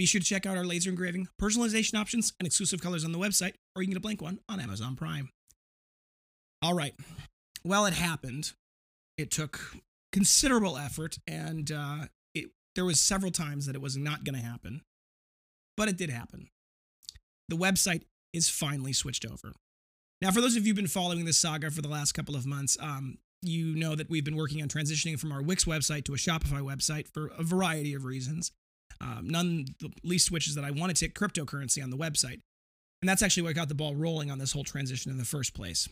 Be sure to check out our laser engraving, personalization options, and exclusive colors on the website, or you can get a blank one on Amazon Prime. All right. Well, it happened. It took considerable effort, and uh, it, there was several times that it was not going to happen, but it did happen. The website is finally switched over. Now, for those of you who've been following this saga for the last couple of months, um, you know that we've been working on transitioning from our Wix website to a Shopify website for a variety of reasons. Um, none the least which is that I want to take cryptocurrency on the website. And that's actually what got the ball rolling on this whole transition in the first place.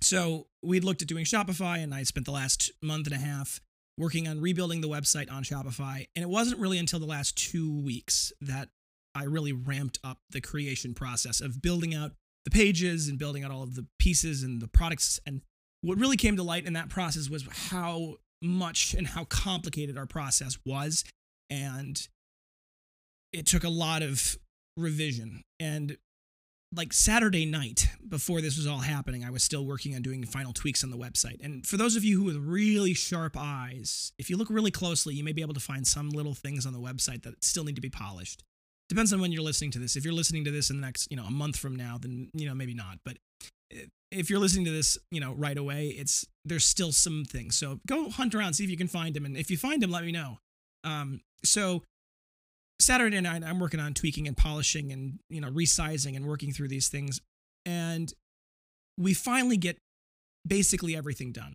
So we'd looked at doing Shopify, and I spent the last month and a half working on rebuilding the website on Shopify. And it wasn't really until the last two weeks that I really ramped up the creation process of building out the pages and building out all of the pieces and the products. And what really came to light in that process was how much and how complicated our process was. And it took a lot of revision. And like Saturday night before this was all happening, I was still working on doing final tweaks on the website. And for those of you who with really sharp eyes, if you look really closely, you may be able to find some little things on the website that still need to be polished. Depends on when you're listening to this. If you're listening to this in the next, you know, a month from now, then you know maybe not. But if you're listening to this, you know, right away, it's there's still some things. So go hunt around, see if you can find them, and if you find them, let me know. Um, so Saturday night, I'm working on tweaking and polishing and you know resizing and working through these things, and we finally get basically everything done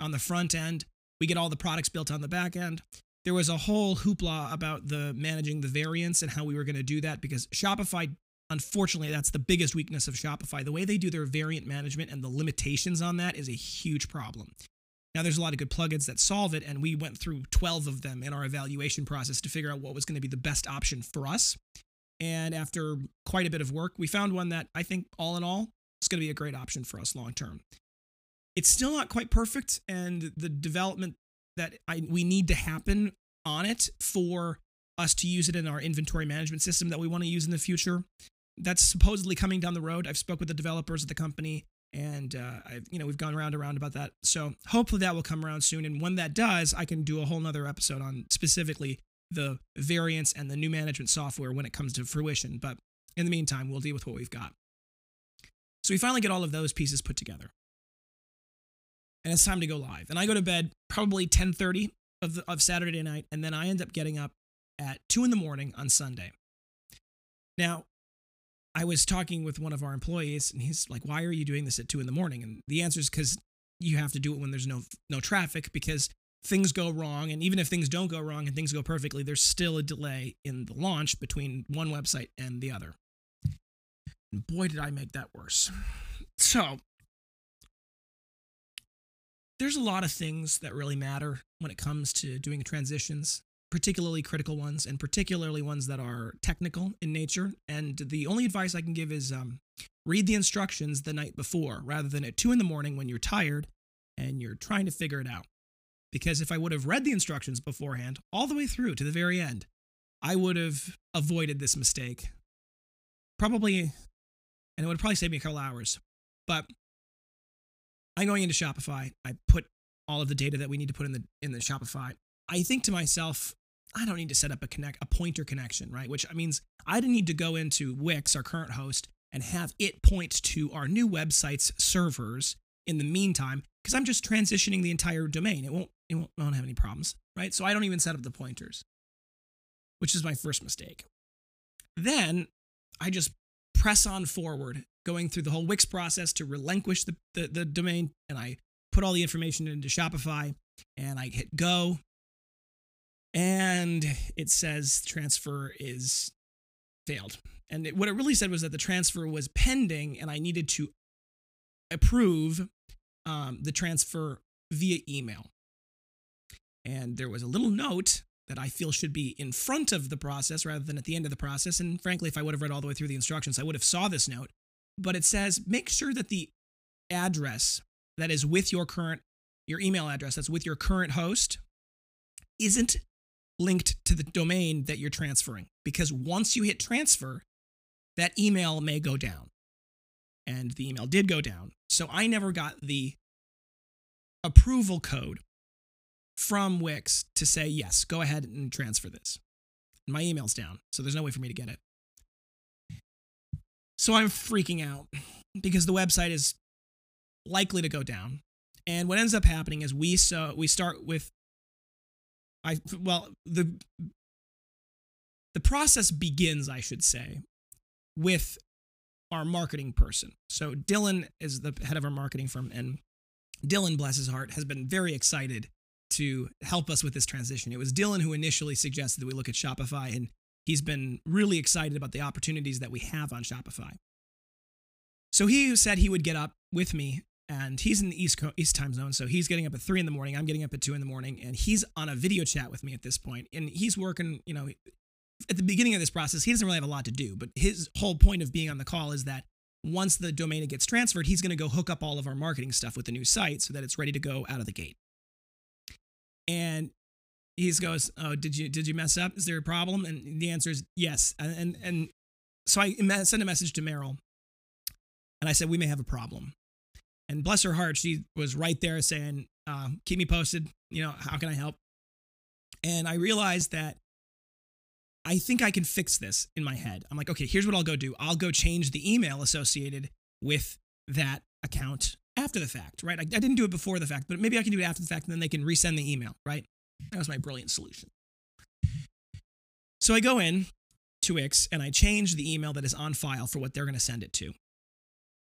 on the front end. We get all the products built on the back end. There was a whole hoopla about the managing the variants and how we were going to do that because Shopify, unfortunately, that's the biggest weakness of Shopify. The way they do their variant management and the limitations on that is a huge problem. Now, there's a lot of good plugins that solve it, and we went through 12 of them in our evaluation process to figure out what was going to be the best option for us. And after quite a bit of work, we found one that I think, all in all, is going to be a great option for us long term. It's still not quite perfect, and the development that I, we need to happen on it for us to use it in our inventory management system that we want to use in the future. That's supposedly coming down the road. I've spoke with the developers of the company and uh, I've you know we've gone around and around about that. So hopefully that will come around soon. And when that does, I can do a whole nother episode on specifically the variants and the new management software when it comes to fruition. But in the meantime, we'll deal with what we've got. So we finally get all of those pieces put together, and it's time to go live. And I go to bed probably 10:30 of of Saturday night, and then I end up getting up at two in the morning on Sunday. Now, I was talking with one of our employees, and he's like, "Why are you doing this at two in the morning?" And the answer is because you have to do it when there's no no traffic because things go wrong, and even if things don't go wrong and things go perfectly, there's still a delay in the launch between one website and the other. And boy, did I make that worse. So there's a lot of things that really matter when it comes to doing transitions particularly critical ones and particularly ones that are technical in nature. And the only advice I can give is um, read the instructions the night before rather than at two in the morning when you're tired and you're trying to figure it out. Because if I would have read the instructions beforehand, all the way through to the very end, I would have avoided this mistake. Probably, and it would probably save me a couple hours. But I'm going into Shopify. I put all of the data that we need to put in the in the Shopify. I think to myself, I don't need to set up a connect a pointer connection, right? Which means I didn't need to go into Wix, our current host, and have it point to our new website's servers in the meantime, because I'm just transitioning the entire domain. It won't it won't, won't have any problems, right? So I don't even set up the pointers, which is my first mistake. Then I just press on forward, going through the whole Wix process to relinquish the, the, the domain, and I put all the information into Shopify, and I hit go, and it says transfer is failed. And it, what it really said was that the transfer was pending, and I needed to approve um, the transfer via email. And there was a little note that I feel should be in front of the process rather than at the end of the process. And frankly, if I would have read all the way through the instructions, I would have saw this note. but it says make sure that the address that is with your current your email address that's with your current host isn't linked to the domain that you're transferring because once you hit transfer that email may go down. And the email did go down. So i never got the approval code from wix to say yes go ahead and transfer this. My email's down so there's no way for me to get it. So i'm freaking out because the website is likely to go down. And what ends up happening is we so we start with I well the the process begins, I should say, with our marketing person. So Dylan is the head of our marketing firm, and Dylan, bless his heart, has been very excited to help us with this transition. It was Dylan who initially suggested that we look at Shopify, and he's been really excited about the opportunities that we have on Shopify. So he said he would get up with me and he's in the east east time zone so he's getting up at three in the morning i'm getting up at two in the morning and he's on a video chat with me at this point and he's working you know at the beginning of this process he doesn't really have a lot to do but his whole point of being on the call is that once the domain gets transferred he's going to go hook up all of our marketing stuff with the new site so that it's ready to go out of the gate. And he goes oh did you did you mess up? Is there a problem? And the answer is yes and and, and so i sent a message to meryl and i said we may have a problem and bless her heart, she was right there saying, uh, keep me posted. You know, how can I help? And I realized that I think I can fix this in my head. I'm like, okay, here's what I'll go do. I'll go change the email associated with that account after the fact, right? I, I didn't do it before the fact, but maybe I can do it after the fact and then they can resend the email, right? That was my brilliant solution. So I go in to Wix and I change the email that is on file for what they're going to send it to.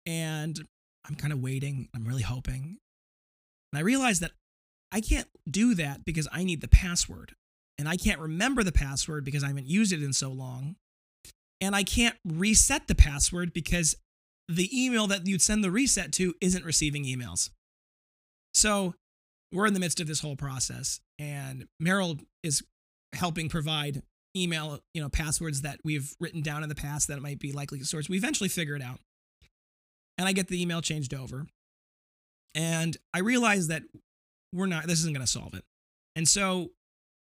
And I'm kind of waiting. I'm really hoping. And I realize that I can't do that because I need the password. And I can't remember the password because I haven't used it in so long. And I can't reset the password because the email that you'd send the reset to isn't receiving emails. So we're in the midst of this whole process. And Meryl is helping provide email, you know, passwords that we've written down in the past that might be likely to source. We eventually figure it out and I get the email changed over. And I realize that we're not, this isn't going to solve it. And so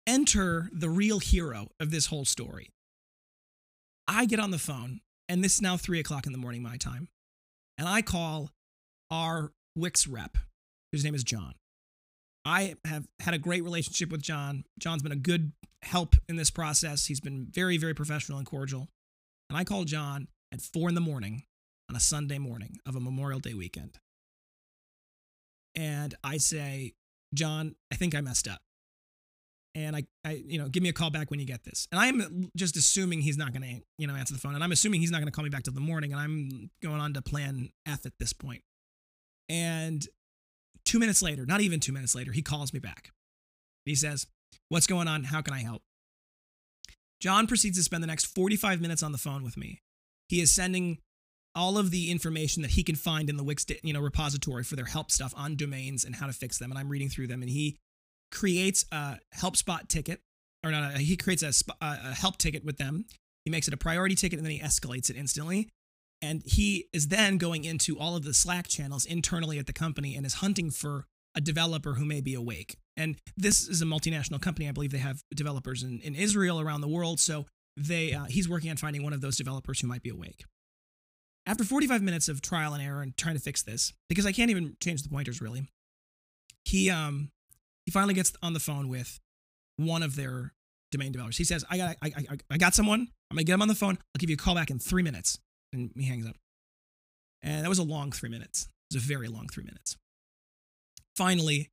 enter the real hero of this whole story. I get on the phone, and this is now three o'clock in the morning, my time, and I call our Wix rep, whose name is John. I have had a great relationship with John. John's been a good help in this process. He's been very, very professional and cordial. And I call John at four in the morning on a Sunday morning of a Memorial Day weekend. And I say, John, I think I messed up. And I, I, you know, give me a call back when you get this. And I'm just assuming he's not going to, you know, answer the phone. And I'm assuming he's not going to call me back till the morning. And I'm going on to plan F at this point. And two minutes later, not even two minutes later, he calls me back. He says, What's going on? How can I help? John proceeds to spend the next 45 minutes on the phone with me. He is sending all of the information that he can find in the Wix you know repository for their help stuff on domains and how to fix them. And I'm reading through them, and he creates a help spot ticket, or not? he creates a, a help ticket with them. He makes it a priority ticket, and then he escalates it instantly. And he is then going into all of the Slack channels internally at the company and is hunting for a developer who may be awake. And this is a multinational company. I believe they have developers in, in Israel around the world. So they uh, he's working on finding one of those developers who might be awake. After 45 minutes of trial and error and trying to fix this, because I can't even change the pointers really, he um he finally gets on the phone with one of their domain developers. He says, "I got I, I, I got someone. I'm gonna get him on the phone. I'll give you a call back in three minutes." And he hangs up. And that was a long three minutes. It was a very long three minutes. Finally,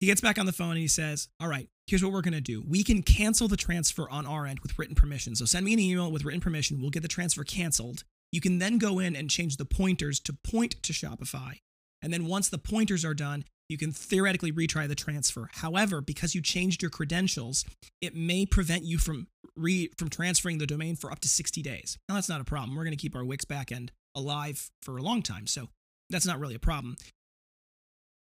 he gets back on the phone and he says, All right, here's what we're going to do. We can cancel the transfer on our end with written permission. So send me an email with written permission. We'll get the transfer canceled. You can then go in and change the pointers to point to Shopify. And then once the pointers are done, you can theoretically retry the transfer. However, because you changed your credentials, it may prevent you from re, from transferring the domain for up to 60 days. Now that's not a problem. We're going to keep our Wix backend alive for a long time, so that's not really a problem.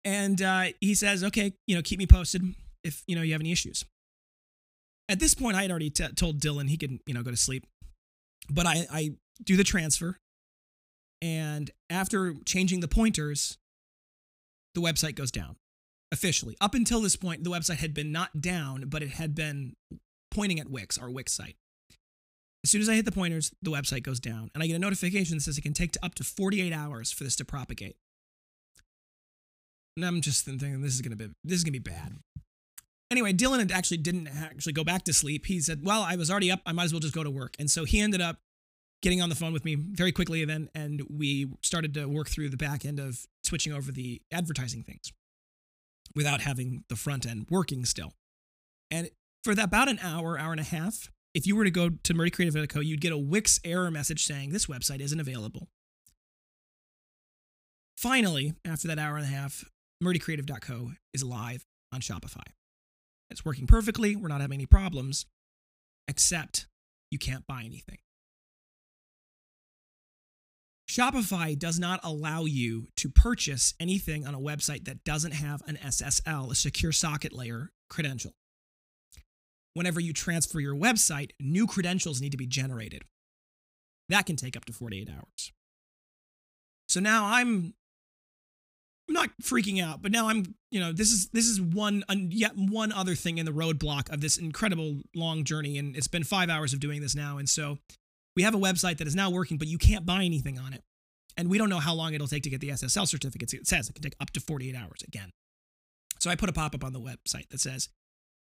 And uh, he says, "Okay, you know, keep me posted if you know you have any issues." At this point, I had already t- told Dylan he could you know go to sleep, but I, I do the transfer And after changing the pointers, the website goes down officially. Up until this point, the website had been not down, but it had been pointing at Wix, our Wix site. As soon as I hit the pointers, the website goes down, and I get a notification that says it can take up to 48 hours for this to propagate. And I'm just thinking this is gonna be this is gonna be bad. Anyway, Dylan actually didn't actually go back to sleep. He said, "Well, I was already up. I might as well just go to work." And so he ended up getting on the phone with me very quickly then, and we started to work through the back end of switching over the advertising things without having the front end working still. And for about an hour, hour and a half, if you were to go to murdycreative.co, you'd get a Wix error message saying this website isn't available. Finally, after that hour and a half, murdycreative.co is live on Shopify. It's working perfectly. We're not having any problems, except you can't buy anything. Shopify does not allow you to purchase anything on a website that doesn't have an SSL, a secure socket layer credential. Whenever you transfer your website, new credentials need to be generated. That can take up to 48 hours. So now I'm I'm not freaking out, but now I'm, you know, this is this is one yet one other thing in the roadblock of this incredible long journey and it's been 5 hours of doing this now and so we have a website that is now working, but you can't buy anything on it. And we don't know how long it'll take to get the SSL certificates. It says it can take up to 48 hours again. So I put a pop up on the website that says,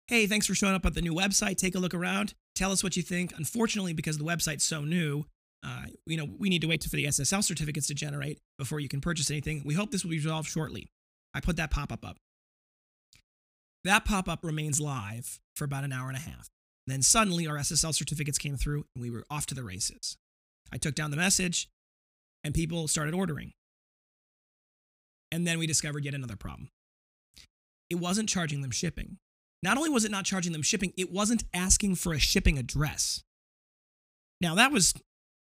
Hey, thanks for showing up at the new website. Take a look around. Tell us what you think. Unfortunately, because the website's so new, uh, you know, we need to wait for the SSL certificates to generate before you can purchase anything. We hope this will be resolved shortly. I put that pop up up. That pop up remains live for about an hour and a half. And then suddenly our SSL certificates came through and we were off to the races. I took down the message and people started ordering. And then we discovered yet another problem. It wasn't charging them shipping. Not only was it not charging them shipping, it wasn't asking for a shipping address. Now, that was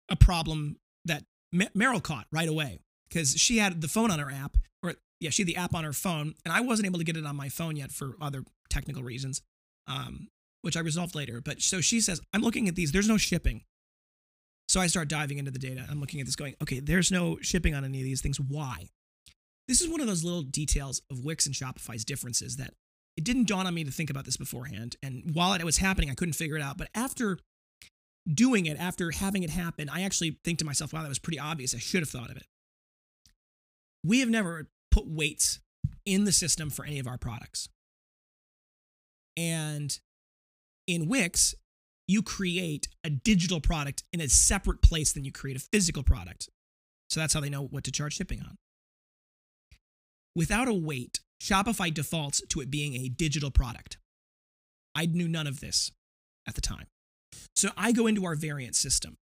a problem that Meryl caught right away because she had the phone on her app, or yeah, she had the app on her phone, and I wasn't able to get it on my phone yet for other technical reasons. Um, which I resolved later. But so she says, I'm looking at these, there's no shipping. So I start diving into the data. I'm looking at this going, okay, there's no shipping on any of these things. Why? This is one of those little details of Wix and Shopify's differences that it didn't dawn on me to think about this beforehand. And while it was happening, I couldn't figure it out. But after doing it, after having it happen, I actually think to myself, wow, that was pretty obvious. I should have thought of it. We have never put weights in the system for any of our products. And in Wix, you create a digital product in a separate place than you create a physical product. So that's how they know what to charge shipping on. Without a weight, Shopify defaults to it being a digital product. I knew none of this at the time. So I go into our variant system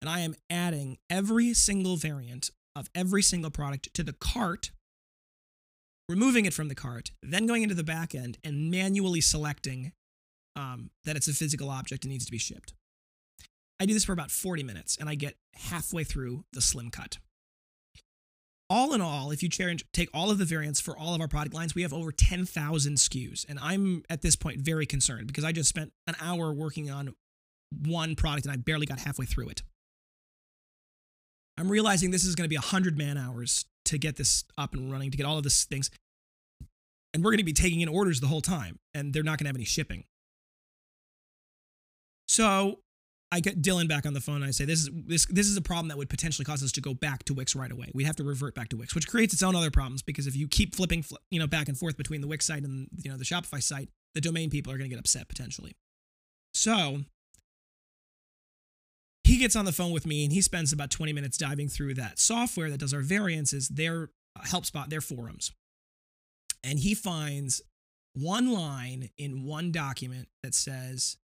and I am adding every single variant of every single product to the cart, removing it from the cart, then going into the back end and manually selecting um, that it's a physical object and needs to be shipped. I do this for about 40 minutes and I get halfway through the slim cut. All in all, if you take all of the variants for all of our product lines, we have over 10,000 SKUs. And I'm at this point very concerned because I just spent an hour working on one product and I barely got halfway through it. I'm realizing this is going to be 100 man hours to get this up and running, to get all of these things. And we're going to be taking in orders the whole time, and they're not going to have any shipping. So I get Dylan back on the phone and I say, this is this this is a problem that would potentially cause us to go back to Wix right away. We'd have to revert back to Wix, which creates its own other problems because if you keep flipping, you know, back and forth between the Wix site and you know the Shopify site, the domain people are going to get upset potentially. So he gets on the phone with me and he spends about 20 minutes diving through that software that does our variances, their uh, help spot, their forums. And he finds one line in one document that says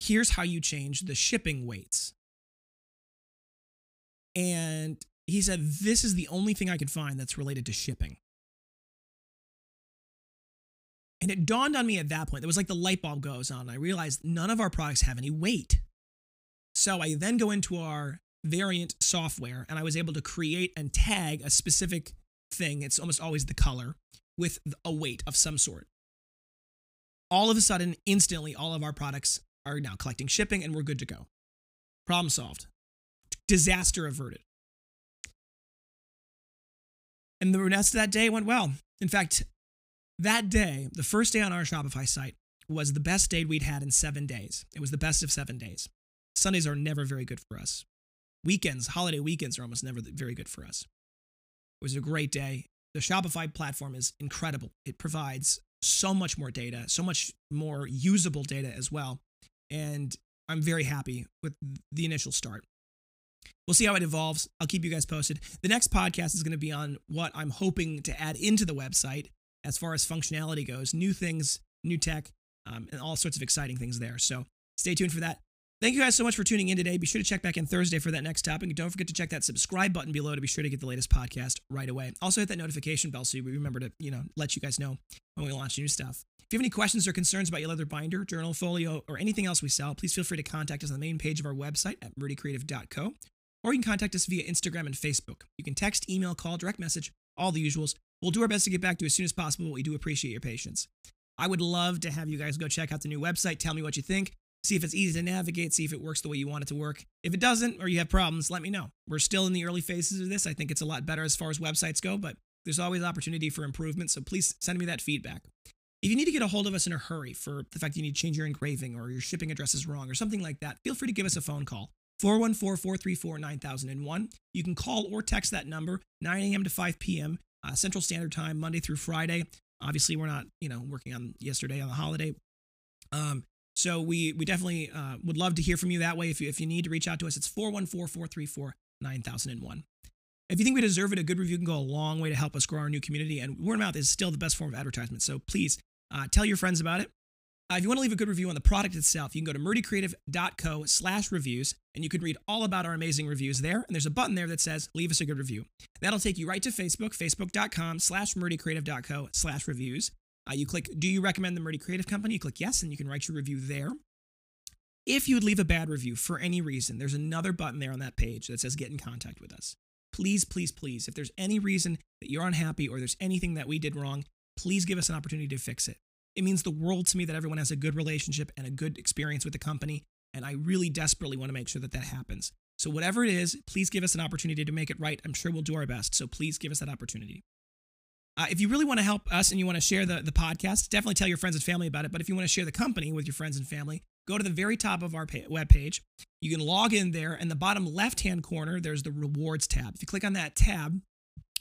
here's how you change the shipping weights. And he said, This is the only thing I could find that's related to shipping. And it dawned on me at that point, it was like the light bulb goes on. I realized none of our products have any weight. So I then go into our variant software and I was able to create and tag a specific thing. It's almost always the color with a weight of some sort. All of a sudden, instantly, all of our products are now collecting shipping and we're good to go. Problem solved. Disaster averted. And the rest of that day went well. In fact, that day, the first day on our Shopify site, was the best day we'd had in seven days. It was the best of seven days. Sundays are never very good for us. Weekends, holiday weekends are almost never very good for us. It was a great day. The Shopify platform is incredible. It provides so much more data, so much more usable data as well. And I'm very happy with the initial start. We'll see how it evolves. I'll keep you guys posted. The next podcast is going to be on what I'm hoping to add into the website as far as functionality goes, new things, new tech, um, and all sorts of exciting things there. So stay tuned for that. Thank you guys so much for tuning in today. Be sure to check back in Thursday for that next topic. And don't forget to check that subscribe button below to be sure to get the latest podcast right away. Also hit that notification bell so we remember to, you know, let you guys know when we launch new stuff. If you have any questions or concerns about your leather binder, journal, folio, or anything else we sell, please feel free to contact us on the main page of our website at murdycreative.co, or you can contact us via Instagram and Facebook. You can text, email, call, direct message, all the usuals. We'll do our best to get back to you as soon as possible, but we do appreciate your patience. I would love to have you guys go check out the new website, tell me what you think, see if it's easy to navigate, see if it works the way you want it to work. If it doesn't or you have problems, let me know. We're still in the early phases of this. I think it's a lot better as far as websites go, but there's always opportunity for improvement, so please send me that feedback. If you need to get a hold of us in a hurry for the fact you need to change your engraving or your shipping address is wrong or something like that, feel free to give us a phone call. 414 434 9001. You can call or text that number 9 a.m. to 5 p.m. Uh, Central Standard Time, Monday through Friday. Obviously, we're not, you know, working on yesterday on the holiday. Um, so we we definitely uh, would love to hear from you that way. If you if you need to reach out to us, it's 414-434-9001. If you think we deserve it, a good review can go a long way to help us grow our new community. And word of mouth is still the best form of advertisement. So please uh, tell your friends about it. Uh, if you want to leave a good review on the product itself, you can go to murdycreative.co slash reviews and you can read all about our amazing reviews there. And there's a button there that says leave us a good review. That'll take you right to Facebook, facebook.com slash murdycreative.co slash reviews. Uh, you click, do you recommend the Murdy Creative Company? You click yes, and you can write your review there. If you would leave a bad review for any reason, there's another button there on that page that says get in contact with us. Please, please, please, if there's any reason that you're unhappy or there's anything that we did wrong, please give us an opportunity to fix it. It means the world to me that everyone has a good relationship and a good experience with the company. And I really desperately want to make sure that that happens. So, whatever it is, please give us an opportunity to make it right. I'm sure we'll do our best. So, please give us that opportunity. Uh, if you really want to help us and you want to share the, the podcast, definitely tell your friends and family about it. But if you want to share the company with your friends and family, go to the very top of our pa- webpage. You can log in there. In the bottom left hand corner, there's the rewards tab. If you click on that tab,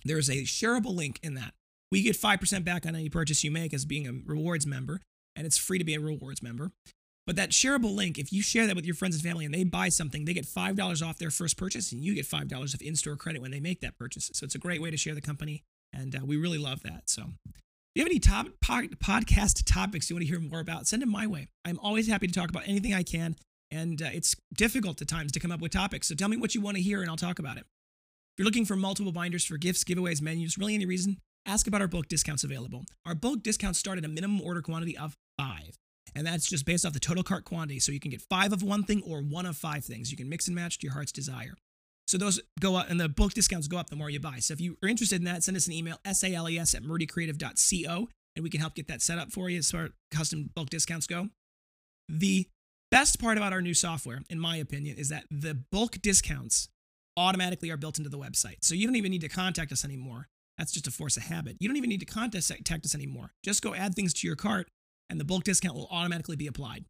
there's a shareable link in that. We get 5% back on any purchase you make as being a rewards member, and it's free to be a rewards member. But that shareable link, if you share that with your friends and family and they buy something, they get $5 off their first purchase and you get $5 of in store credit when they make that purchase. So it's a great way to share the company. And uh, we really love that. So you have any top podcast topics you want to hear more about, send them my way. I'm always happy to talk about anything I can. And uh, it's difficult at times to come up with topics. So tell me what you want to hear and I'll talk about it. If you're looking for multiple binders for gifts, giveaways, menus, really any reason, ask about our bulk discounts available. Our bulk discounts start at a minimum order quantity of five. And that's just based off the total cart quantity. So you can get five of one thing or one of five things. You can mix and match to your heart's desire. So those go up, and the bulk discounts go up the more you buy. So if you are interested in that, send us an email, sales at murdycreative.co, and we can help get that set up for you as far as custom bulk discounts go. The best part about our new software, in my opinion, is that the bulk discounts automatically are built into the website. So you don't even need to contact us anymore. That's just a force of habit. You don't even need to contact us anymore. Just go add things to your cart, and the bulk discount will automatically be applied.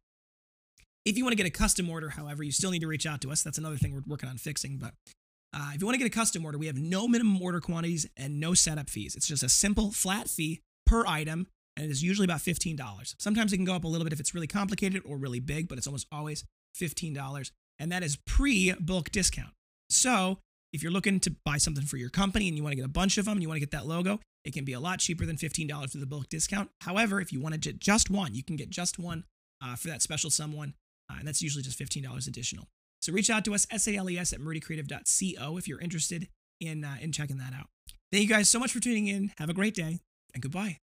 If you want to get a custom order, however, you still need to reach out to us. That's another thing we're working on fixing. But uh, if you want to get a custom order, we have no minimum order quantities and no setup fees. It's just a simple flat fee per item, and it is usually about $15. Sometimes it can go up a little bit if it's really complicated or really big, but it's almost always $15. And that is pre bulk discount. So if you're looking to buy something for your company and you want to get a bunch of them and you want to get that logo, it can be a lot cheaper than $15 for the bulk discount. However, if you want to get just one, you can get just one uh, for that special someone, uh, and that's usually just $15 additional. So reach out to us, sales at murdycreative.co if you're interested in, uh, in checking that out. Thank you guys so much for tuning in. Have a great day, and goodbye.